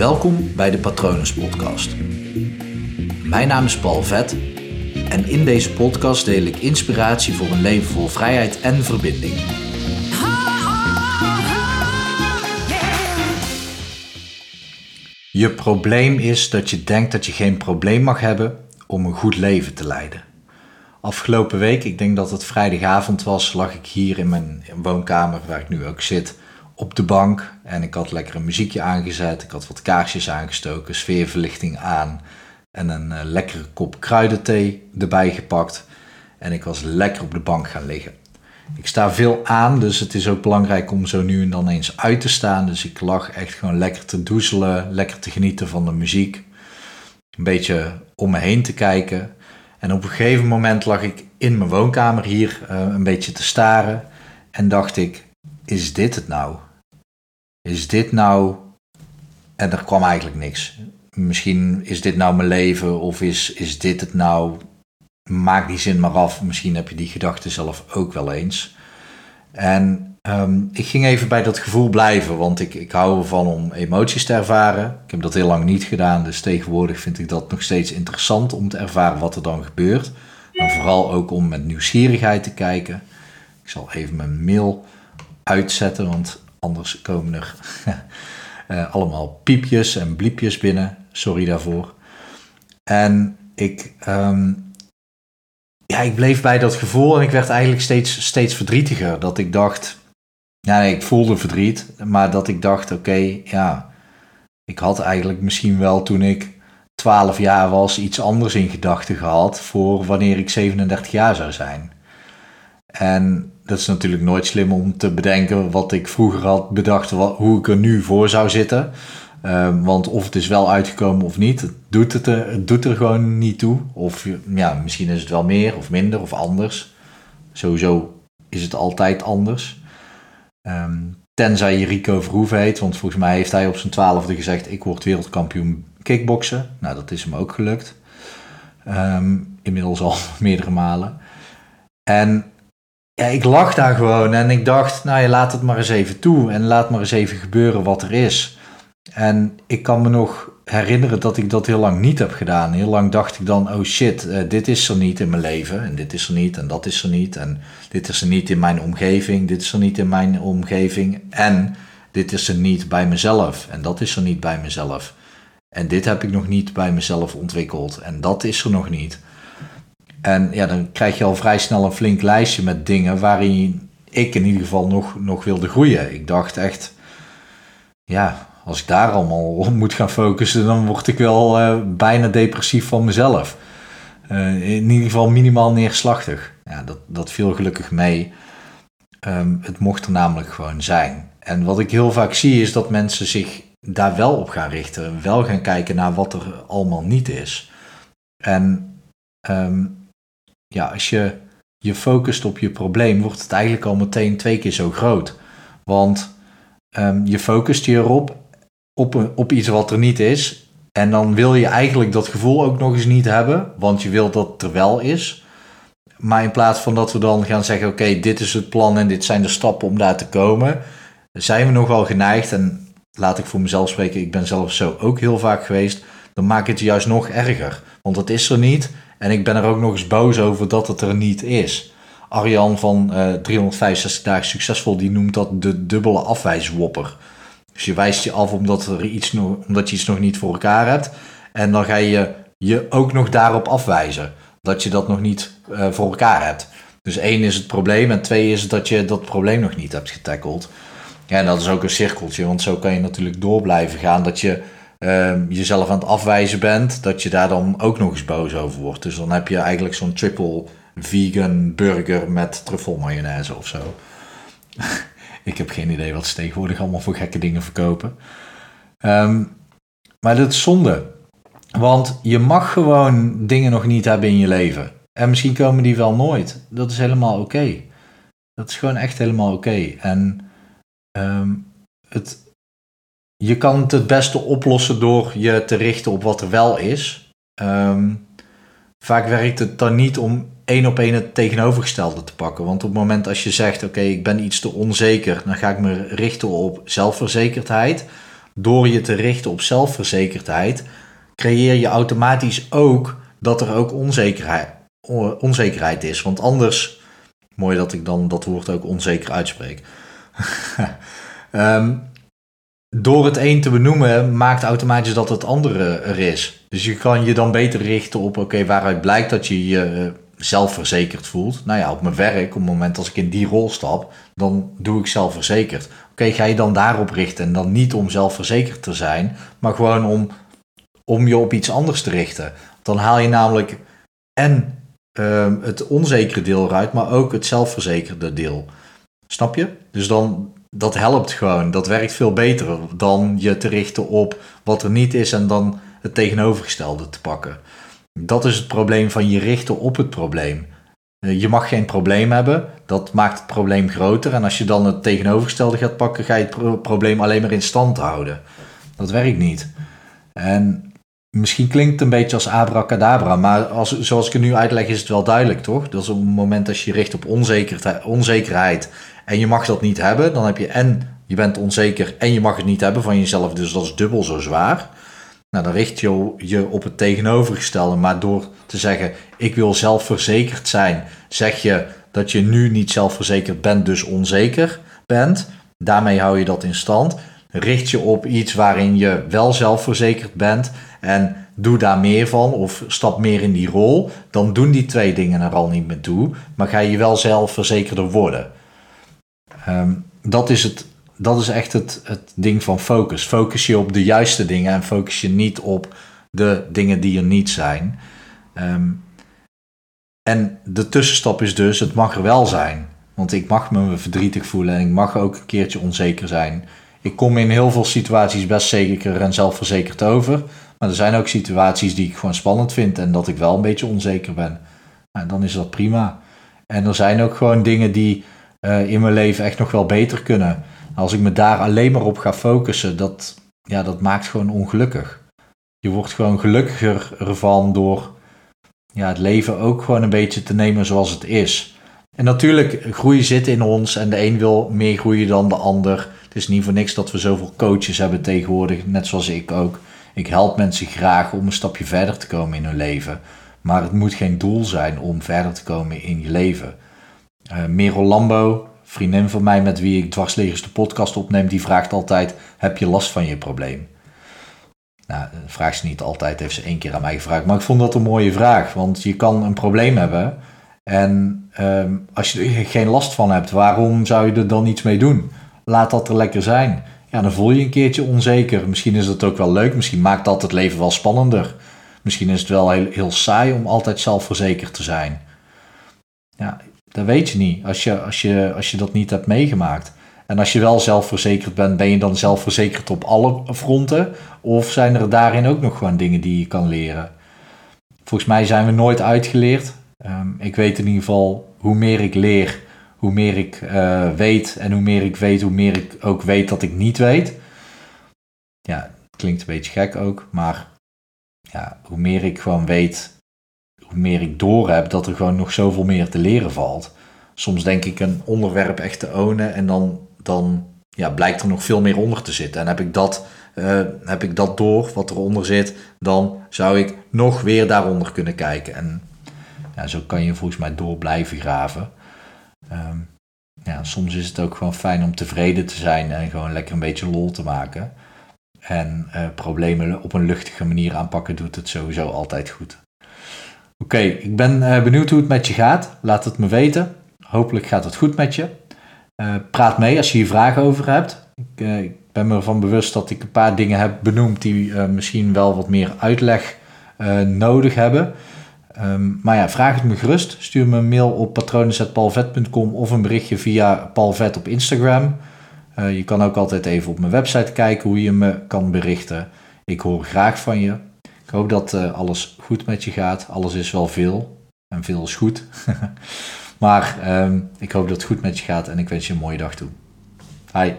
Welkom bij de Patronus Podcast. Mijn naam is Paul Vet en in deze podcast deel ik inspiratie voor een leven vol vrijheid en verbinding. Je probleem is dat je denkt dat je geen probleem mag hebben om een goed leven te leiden. Afgelopen week, ik denk dat het vrijdagavond was, lag ik hier in mijn woonkamer waar ik nu ook zit op de bank. En ik had lekker een muziekje aangezet. Ik had wat kaarsjes aangestoken, sfeerverlichting aan. En een uh, lekkere kop kruidenthee erbij gepakt. En ik was lekker op de bank gaan liggen. Ik sta veel aan, dus het is ook belangrijk om zo nu en dan eens uit te staan. Dus ik lag echt gewoon lekker te doezelen, lekker te genieten van de muziek. Een beetje om me heen te kijken. En op een gegeven moment lag ik in mijn woonkamer hier uh, een beetje te staren. En dacht ik, is dit het nou? Is dit nou. En er kwam eigenlijk niks. Misschien is dit nou mijn leven of is, is dit het nou. Maak die zin maar af. Misschien heb je die gedachte zelf ook wel eens. En um, ik ging even bij dat gevoel blijven, want ik, ik hou ervan om emoties te ervaren. Ik heb dat heel lang niet gedaan, dus tegenwoordig vind ik dat nog steeds interessant om te ervaren wat er dan gebeurt. En vooral ook om met nieuwsgierigheid te kijken. Ik zal even mijn mail uitzetten, want Anders komen er uh, allemaal piepjes en bliepjes binnen. Sorry daarvoor. En ik, um, ja, ik bleef bij dat gevoel en ik werd eigenlijk steeds, steeds verdrietiger. Dat ik dacht, ja, nee, ik voelde verdriet, maar dat ik dacht, oké, ja, ik had eigenlijk misschien wel toen ik 12 jaar was iets anders in gedachten gehad voor wanneer ik 37 jaar zou zijn. En dat is natuurlijk nooit slim om te bedenken wat ik vroeger had bedacht, wat, hoe ik er nu voor zou zitten. Um, want of het is wel uitgekomen of niet, het doet, het, er, doet er gewoon niet toe. Of ja, misschien is het wel meer of minder of anders. Sowieso is het altijd anders. Um, tenzij je Rico Verhoeven heet, want volgens mij heeft hij op zijn twaalfde gezegd: Ik word wereldkampioen kickboksen. Nou, dat is hem ook gelukt. Um, inmiddels al meerdere malen. En ja, ik lag daar gewoon en ik dacht, nou je laat het maar eens even toe en laat maar eens even gebeuren wat er is. En ik kan me nog herinneren dat ik dat heel lang niet heb gedaan. Heel lang dacht ik dan, oh shit, uh, dit is er niet in mijn leven en dit is er niet en dat is er niet en dit is er niet in mijn omgeving, dit is er niet in mijn omgeving en dit is er niet bij mezelf en dat is er niet bij mezelf. En dit heb ik nog niet bij mezelf ontwikkeld en dat is er nog niet. En ja, dan krijg je al vrij snel een flink lijstje met dingen waarin ik in ieder geval nog, nog wilde groeien. Ik dacht echt, ja, als ik daar allemaal op moet gaan focussen, dan word ik wel uh, bijna depressief van mezelf. Uh, in ieder geval minimaal neerslachtig. Ja, dat, dat viel gelukkig mee. Um, het mocht er namelijk gewoon zijn. En wat ik heel vaak zie is dat mensen zich daar wel op gaan richten. Wel gaan kijken naar wat er allemaal niet is. En um, ja, als je je focust op je probleem, wordt het eigenlijk al meteen twee keer zo groot. Want um, je focust je erop, op, op iets wat er niet is. En dan wil je eigenlijk dat gevoel ook nog eens niet hebben, want je wilt dat het er wel is. Maar in plaats van dat we dan gaan zeggen: Oké, dit is het plan en dit zijn de stappen om daar te komen, zijn we nogal geneigd. En laat ik voor mezelf spreken, ik ben zelf zo ook heel vaak geweest. Dan maak ik het juist nog erger. Want het is er niet en ik ben er ook nog eens boos over dat het er niet is. Arjan van uh, eh, 365 dagen succesvol, die noemt dat de dubbele afwijswopper. Dus je wijst je af omdat, er iets nog, omdat je iets nog niet voor elkaar hebt. En dan ga je je ook nog daarop afwijzen. Dat je dat nog niet uh, voor elkaar hebt. Dus één is het probleem en twee is dat je dat probleem nog niet hebt getackeld. Ja, en dat is ook een cirkeltje, want zo kan je natuurlijk door blijven gaan. Dat je uh, jezelf aan het afwijzen bent, dat je daar dan ook nog eens boos over wordt. Dus dan heb je eigenlijk zo'n triple vegan burger met truffelmayonaise of zo. ik heb geen idee wat ze tegenwoordig allemaal voor gekke dingen verkopen. Um, maar dat is zonde. Want je mag gewoon dingen nog niet hebben in je leven. En misschien komen die wel nooit. Dat is helemaal oké. Dat is gewoon echt helemaal oké. En um, het, je kan het het beste oplossen door je te richten op wat er wel is. Um, vaak werkt het dan niet om één op één het tegenovergestelde te pakken. Want op het moment als je zegt, oké, ik ben iets te onzeker, dan ga ik me richten op zelfverzekerdheid. door je te richten op zelfverzekerdheid, creëer je automatisch ook dat er ook onzekerheid, onzekerheid is. Want anders, mooi dat ik dan dat woord ook onzeker uitspreek. um, door het een te benoemen, maakt automatisch dat het andere er is. Dus je kan je dan beter richten op, oké, waaruit blijkt dat je je eh, zelfverzekerd voelt. Nou ja, op mijn werk, op het moment als ik in die rol stap, dan doe ik zelfverzekerd. Oké, ga je dan daarop richten en dan niet om zelfverzekerd te zijn, maar gewoon om, om je op iets anders te richten. Dan haal je namelijk en uh, het onzekere deel eruit, maar ook het zelfverzekerde deel. Snap je? Dus dan, dat helpt gewoon. Dat werkt veel beter dan je te richten op wat er niet is en dan het tegenovergestelde te pakken. Dat is het probleem van je richten op het probleem. Eh, je mag geen probleem hebben, dat maakt het probleem groter. En als je dan het tegenovergestelde gaat pakken, ga je het probleem alleen maar in stand houden. Dat werkt niet. En misschien klinkt het een beetje als abracadabra, maar als, zoals ik het nu uitleg is het wel duidelijk, toch? Dat is op het moment als je richt op onzekerheid, onzekerheid en je mag dat niet hebben, dan heb je en je bent onzeker en je mag het niet hebben van jezelf, dus dat is dubbel zo zwaar. Nou, dan richt je je op het tegenovergestelde, maar door te zeggen ik wil zelfverzekerd zijn, zeg je dat je nu niet zelfverzekerd bent, dus onzeker bent. Daarmee hou je dat in stand. Richt je op iets waarin je wel zelfverzekerd bent en doe daar meer van of stap meer in die rol, dan doen die twee dingen er al niet meer toe, maar ga je wel zelfverzekerder worden. Ehm, dat, is het, dat is echt het, het ding van focus. Focus je op de juiste dingen en focus je niet op de dingen die er niet zijn. Ehm, en de tussenstap is dus, het mag er wel zijn. Want ik mag me verdrietig voelen en ik mag ook een keertje onzeker zijn. Ik kom in heel veel situaties best zeker en zelfverzekerd over. Maar er zijn ook situaties die ik gewoon spannend vind en dat ik wel een beetje onzeker ben. En nou, dan is dat prima. En er zijn ook gewoon dingen die uh, in mijn leven echt nog wel beter kunnen. Als ik me daar alleen maar op ga focussen, dat, ja, dat maakt gewoon ongelukkig. Je wordt gewoon gelukkiger ervan door ja, het leven ook gewoon een beetje te nemen zoals het is. En natuurlijk, groei zit in ons en de een wil meer groeien dan de ander. Het is niet voor niks dat we zoveel coaches hebben tegenwoordig, net zoals ik ook. Ik help mensen graag om een stapje verder te komen in hun leven. Maar het moet geen doel zijn om verder te komen in je leven. Uh, Merel Lambo, vriendin van mij met wie ik dwarslegers de podcast opneem, die vraagt altijd: Heb je last van je probleem? Nou, vraagt ze niet altijd, heeft ze één keer aan mij gevraagd. Maar ik vond dat een mooie vraag, want je kan een probleem hebben. En ehm, als je er geen last van hebt, waarom zou je er dan iets mee doen? Laat dat er lekker zijn. Ja, dan voel je een keertje onzeker. Misschien is het ook wel leuk, misschien maakt dat het leven wel spannender. Misschien is het wel heel, heel saai om altijd zelfverzekerd te zijn. Ja, dat weet je niet als je, als, je, als je dat niet hebt meegemaakt. En als je wel zelfverzekerd bent, ben je dan zelfverzekerd op alle fronten? Of zijn er daarin ook nog gewoon dingen die je kan leren? Volgens mij zijn we nooit uitgeleerd. Ehm, ik weet in ieder geval, hoe meer ik leer, hoe meer ik uh, weet. En hoe meer ik weet, hoe meer ik ook weet dat ik niet weet. Ja, klinkt een beetje gek ook, maar ja, hoe meer ik gewoon weet hoe meer ik door heb dat er gewoon nog zoveel meer te leren valt. Soms denk ik een onderwerp echt te ownen en dan, dan ja, blijkt er nog veel meer onder te zitten. En heb ik, dat, uh, heb ik dat door, wat eronder zit, dan zou ik nog weer daaronder kunnen kijken. En ja, zo kan je volgens mij door blijven graven. Um, ja, soms is het ook gewoon fijn om tevreden te zijn en gewoon lekker een beetje lol te maken. En uh, problemen op een luchtige manier aanpakken doet het sowieso altijd goed. Oké, ik ben uh, benieuwd hoe het met je gaat. Laat het me weten. Hopelijk gaat het goed met je. Uh, praat mee als je hier vragen over hebt. Ik, uh, ik, ben me ervan bewust dat ik een paar dingen heb benoemd die misschien wel wat meer uitleg nodig hebben. Um, maar ja, vraag het me gerust. Stuur me een mail op patronen.palvet.com of een berichtje via Palvet op Instagram. je kan ook altijd even op mijn website kijken hoe je me kan berichten. Ik hoor graag van je. Ik hoop dat uh, alles goed met je gaat. Alles is wel veel. En veel is goed. maar um, ik hoop dat het goed met je gaat en ik wens je een mooie dag toe. Hi.